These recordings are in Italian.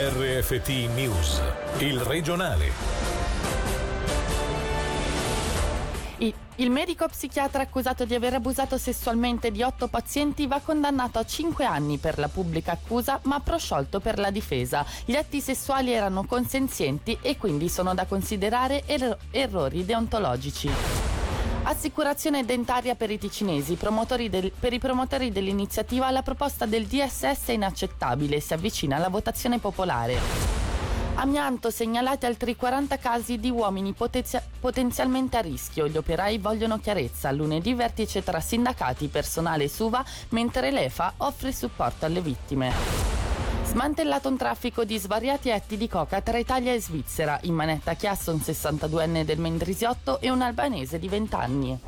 RFT News, il regionale. Il medico psichiatra accusato di aver abusato sessualmente di otto pazienti va condannato a cinque anni per la pubblica accusa ma prosciolto per la difesa. Gli atti sessuali erano consenzienti e quindi sono da considerare er- errori deontologici. Assicurazione dentaria per i ticinesi. Del, per i promotori dell'iniziativa la proposta del DSS è inaccettabile e si avvicina alla votazione popolare. Amianto, segnalati altri 40 casi di uomini potenzia- potenzialmente a rischio. Gli operai vogliono chiarezza. Lunedì vertice tra sindacati, personale e SUVA, mentre l'EFA offre supporto alle vittime. Smantellato un traffico di svariati etti di coca tra Italia e Svizzera. In manetta Chiasso un 62enne del Mendrisiotto e un albanese di 20 anni.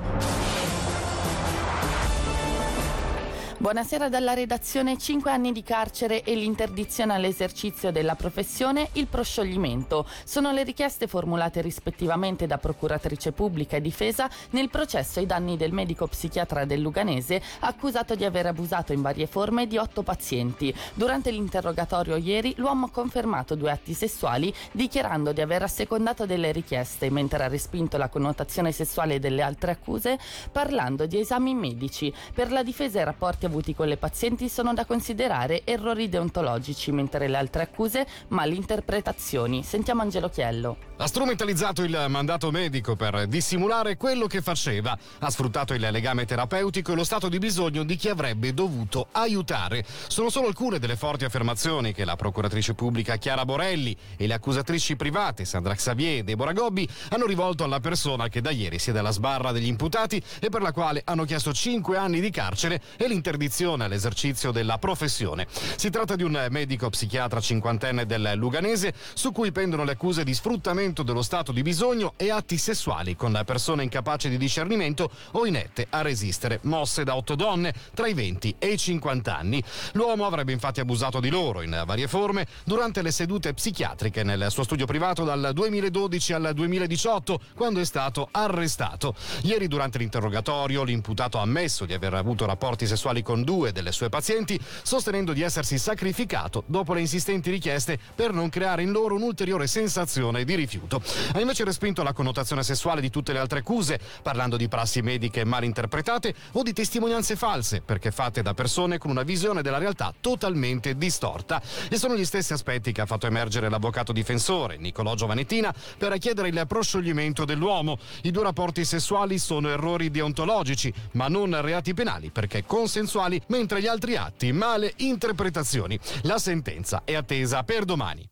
Buonasera dalla redazione 5 anni di carcere e l'interdizione all'esercizio della professione, il proscioglimento. Sono le richieste formulate rispettivamente da procuratrice pubblica e difesa nel processo ai danni del medico psichiatra del Luganese accusato di aver abusato in varie forme di otto pazienti. Durante l'interrogatorio ieri l'uomo ha confermato due atti sessuali dichiarando di aver assecondato delle richieste mentre ha respinto la connotazione sessuale delle altre accuse parlando di esami medici. Per la difesa i rapporti avuti con le pazienti sono da considerare errori deontologici, mentre le altre accuse malinterpretazioni. Sentiamo Angelo Chiello. Ha strumentalizzato il mandato medico per dissimulare quello che faceva. Ha sfruttato il legame terapeutico e lo stato di bisogno di chi avrebbe dovuto aiutare. Sono solo alcune delle forti affermazioni che la procuratrice pubblica Chiara Borelli e le accusatrici private Sandra Xavier e Deborah Gobbi hanno rivolto alla persona che da ieri siede alla sbarra degli imputati e per la quale hanno chiesto 5 anni di carcere e l'interdizione interdizione all'esercizio della professione. Si tratta di un medico psichiatra cinquantenne del Luganese su cui pendono le accuse di sfruttamento dello stato di bisogno e atti sessuali con persone incapaci di discernimento o inette a resistere, mosse da otto donne tra i 20 e i 50 anni. L'uomo avrebbe infatti abusato di loro in varie forme durante le sedute psichiatriche nel suo studio privato dal 2012 al 2018 quando è stato arrestato. Ieri durante l'interrogatorio l'imputato ha ammesso di aver avuto rapporti sessuali con con due delle sue pazienti, sostenendo di essersi sacrificato dopo le insistenti richieste per non creare in loro un'ulteriore sensazione di rifiuto. Ha invece respinto la connotazione sessuale di tutte le altre accuse, parlando di prassi mediche mal interpretate o di testimonianze false, perché fatte da persone con una visione della realtà totalmente distorta. E sono gli stessi aspetti che ha fatto emergere l'avvocato difensore, Nicolò Giovanettina, per chiedere il proscioglimento dell'uomo. I due rapporti sessuali sono errori deontologici, ma non reati penali, perché consensuali sessuali, mentre gli altri atti male interpretazioni. La sentenza è attesa per domani.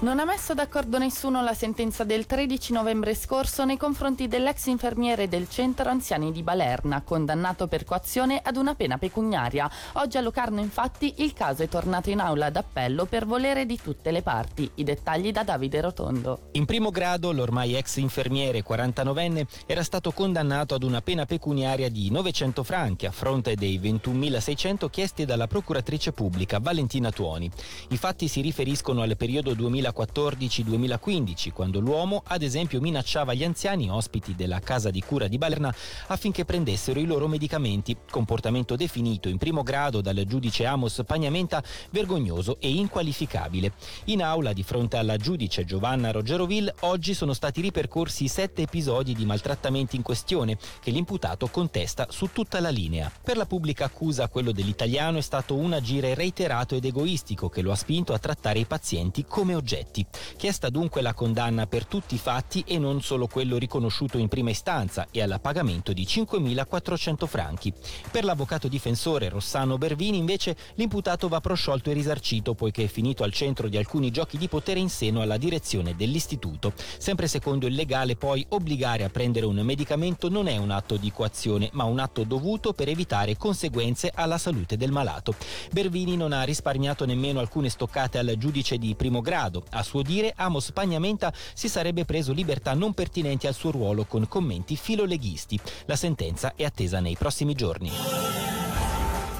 Non ha messo d'accordo nessuno la sentenza del 13 novembre scorso nei confronti dell'ex infermiere del centro anziani di Balerna, condannato per coazione ad una pena pecuniaria. Oggi a Locarno infatti il caso è tornato in aula d'appello per volere di tutte le parti. I dettagli da Davide Rotondo. In primo grado l'ormai ex infermiere 49enne era stato condannato ad una pena pecuniaria di 900 franchi a fronte dei 21.600 chiesti dalla procuratrice pubblica Valentina Tuoni. I fatti si riferiscono al periodo 2000 2014-2015, quando l'uomo, ad esempio, minacciava gli anziani ospiti della casa di cura di Balerna affinché prendessero i loro medicamenti, comportamento definito in primo grado dal giudice Amos Pagnamenta vergognoso e inqualificabile. In aula, di fronte alla giudice Giovanna Rogeroville, oggi sono stati ripercorsi sette episodi di maltrattamenti in questione che l'imputato contesta su tutta la linea. Per la pubblica accusa, quello dell'italiano è stato un agire reiterato ed egoistico che lo ha spinto a trattare i pazienti come oggetti soggetti. Chiesta dunque la condanna per tutti i fatti e non solo quello riconosciuto in prima istanza e al pagamento di 5.400 franchi. Per l'avvocato difensore Rossano Bervini invece l'imputato va prosciolto e risarcito poiché è finito al centro di alcuni giochi di potere in seno alla direzione dell'istituto. Sempre secondo il legale poi obbligare a prendere un medicamento non è un atto di coazione ma un atto dovuto per evitare conseguenze alla salute del malato. Bervini non ha risparmiato nemmeno alcune stoccate al giudice di primo grado, a suo dire, Amos Pagnamenta si sarebbe preso libertà non pertinenti al suo ruolo con commenti filoleghisti. La sentenza è attesa nei prossimi giorni.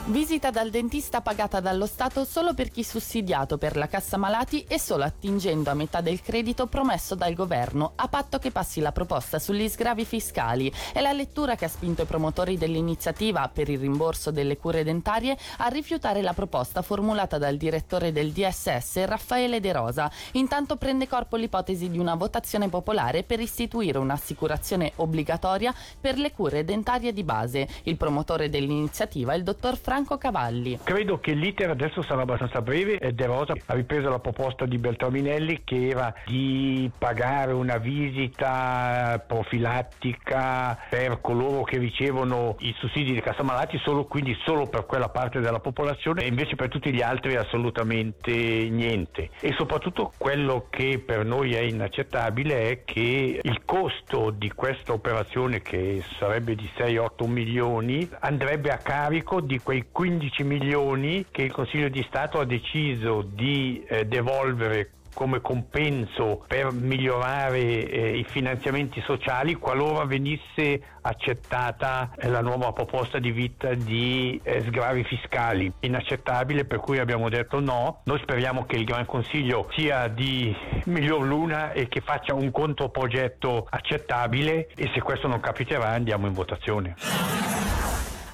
Visita dal dentista pagata dallo Stato solo per chi sussidiato per la cassa malati e solo attingendo a metà del credito promesso dal governo, a patto che passi la proposta sugli sgravi fiscali. È la lettura che ha spinto i promotori dell'iniziativa per il rimborso delle cure dentarie a rifiutare la proposta formulata dal direttore del DSS Raffaele De Rosa. Intanto prende corpo l'ipotesi di una votazione popolare per istituire un'assicurazione obbligatoria per le cure dentarie di base. Il promotore dell'iniziativa è il dottor Franco Franco Cavalli. Credo che l'iter adesso sarà abbastanza breve e De Rosa ha ripreso la proposta di Beltraminelli che era di pagare una visita profilattica per coloro che ricevono i sussidi di cassa malati solo quindi solo per quella parte della popolazione e invece per tutti gli altri assolutamente niente e soprattutto quello che per noi è inaccettabile è che il costo di questa operazione che sarebbe di 6-8 milioni andrebbe a carico di quei 15 milioni che il Consiglio di Stato ha deciso di eh, devolvere come compenso per migliorare eh, i finanziamenti sociali qualora venisse accettata eh, la nuova proposta di vita di eh, sgravi fiscali. Inaccettabile per cui abbiamo detto no. Noi speriamo che il Gran Consiglio sia di miglior luna e che faccia un controprogetto accettabile e se questo non capiterà andiamo in votazione.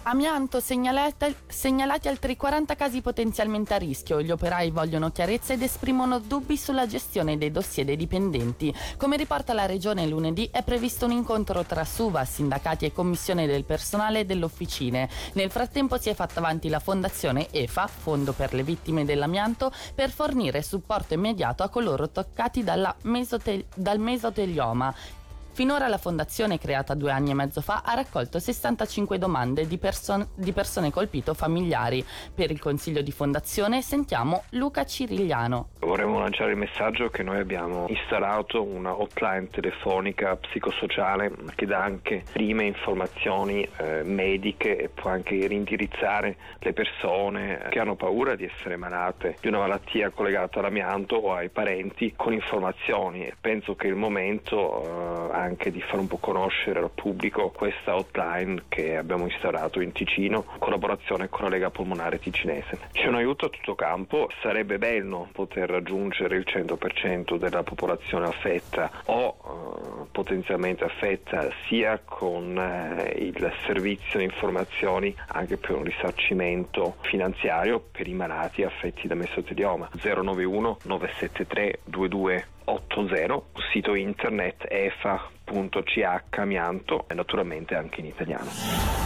Amianto, segnalati, altri 40 casi potenzialmente a rischio. Gli operai vogliono chiarezza ed esprimono dubbi sulla gestione dei dossier dei dipendenti. Come riporta la Regione lunedì, è previsto un incontro tra SUVA, sindacati e commissione del personale delle officine. Nel frattempo si è fatta avanti la fondazione EFA, Fondo per le vittime dell'amianto, per fornire supporto immediato a coloro toccati mesotel- dal mesotelioma Finora la fondazione, creata due anni e mezzo fa, ha raccolto 65 domande di, person- di persone colpite o familiari. Per il consiglio di fondazione sentiamo Luca Cirigliano. Vorremmo lanciare il messaggio che noi abbiamo installato una hotline telefonica psicosociale che dà anche prime informazioni eh, mediche e può anche rindirizzare le persone che hanno paura di essere malate di una malattia collegata all'amianto o ai parenti con informazioni e penso che il momento eh, anche di fare un po' conoscere al pubblico questa hotline che abbiamo instaurato in Ticino in collaborazione con la Lega Polmonare Ticinese. C'è un aiuto a tutto campo, sarebbe bello poter raggiungere il 100% della popolazione affetta o eh, potenzialmente affetta sia con eh, il servizio informazioni anche per un risarcimento finanziario per i malati affetti da mesotelioma 091 973 22 80, sito internet efa.ch amianto e naturalmente anche in italiano.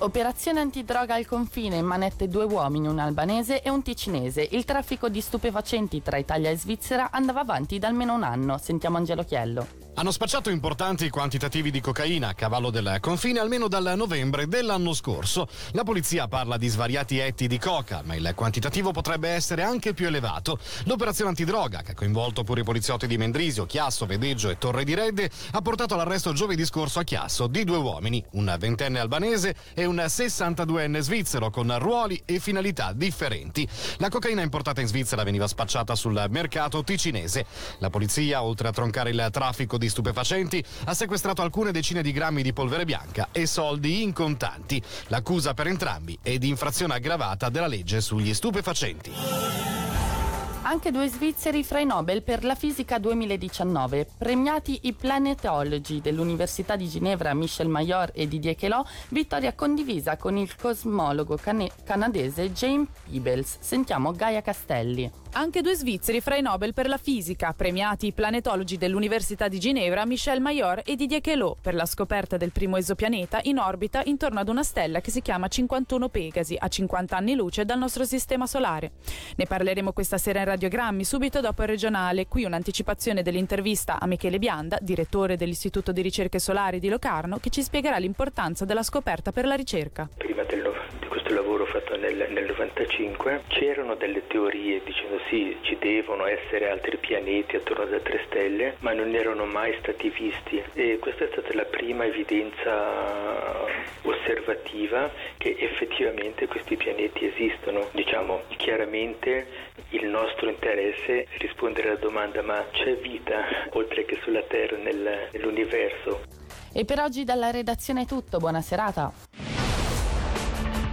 Operazione antidroga al confine, manette due uomini, un albanese e un ticinese. Il traffico di stupefacenti tra Italia e Svizzera andava avanti da almeno un anno. Sentiamo Angelo Chiello. Hanno spacciato importanti quantitativi di cocaina a cavallo del confine almeno dal novembre dell'anno scorso. La polizia parla di svariati etti di coca, ma il quantitativo potrebbe essere anche più elevato. L'operazione antidroga, che ha coinvolto pure i poliziotti di Mendrisio, Chiasso, Vedeggio e Torre di Redde, ha portato all'arresto giovedì scorso a Chiasso di due uomini, un ventenne albanese e un 62enne svizzero con ruoli e finalità differenti. La cocaina importata in Svizzera veniva spacciata sul mercato ticinese. La polizia, oltre a troncare il traffico di stupefacenti, ha sequestrato alcune decine di grammi di polvere bianca e soldi in contanti. L'accusa per entrambi è di infrazione aggravata della legge sugli stupefacenti. Anche due svizzeri fra i Nobel per la fisica 2019, premiati i Planetology dell'Università di Ginevra Michel Mayor e Didier Queloz, vittoria condivisa con il cosmologo cane- canadese James Peebles. Sentiamo Gaia Castelli. Anche due svizzeri fra i Nobel per la fisica, premiati i Planetology dell'Università di Ginevra Michel Mayor e Didier Queloz per la scoperta del primo esopianeta in orbita intorno ad una stella che si chiama 51 Pegasi, a 50 anni luce dal nostro sistema solare. Ne parleremo questa sera in radio radiogrammi subito dopo il regionale. Qui un'anticipazione dell'intervista a Michele Bianda, direttore dell'Istituto di Ricerche Solari di Locarno, che ci spiegherà l'importanza della scoperta per la ricerca. Prima del, fatto nel, nel 95 c'erano delle teorie dicendo sì, ci devono essere altri pianeti attorno ad altre stelle, ma non erano mai stati visti e questa è stata la prima evidenza osservativa che effettivamente questi pianeti esistono. Diciamo chiaramente il nostro interesse è rispondere alla domanda ma c'è vita oltre che sulla Terra nel, nell'universo? E per oggi dalla redazione è tutto, buona serata.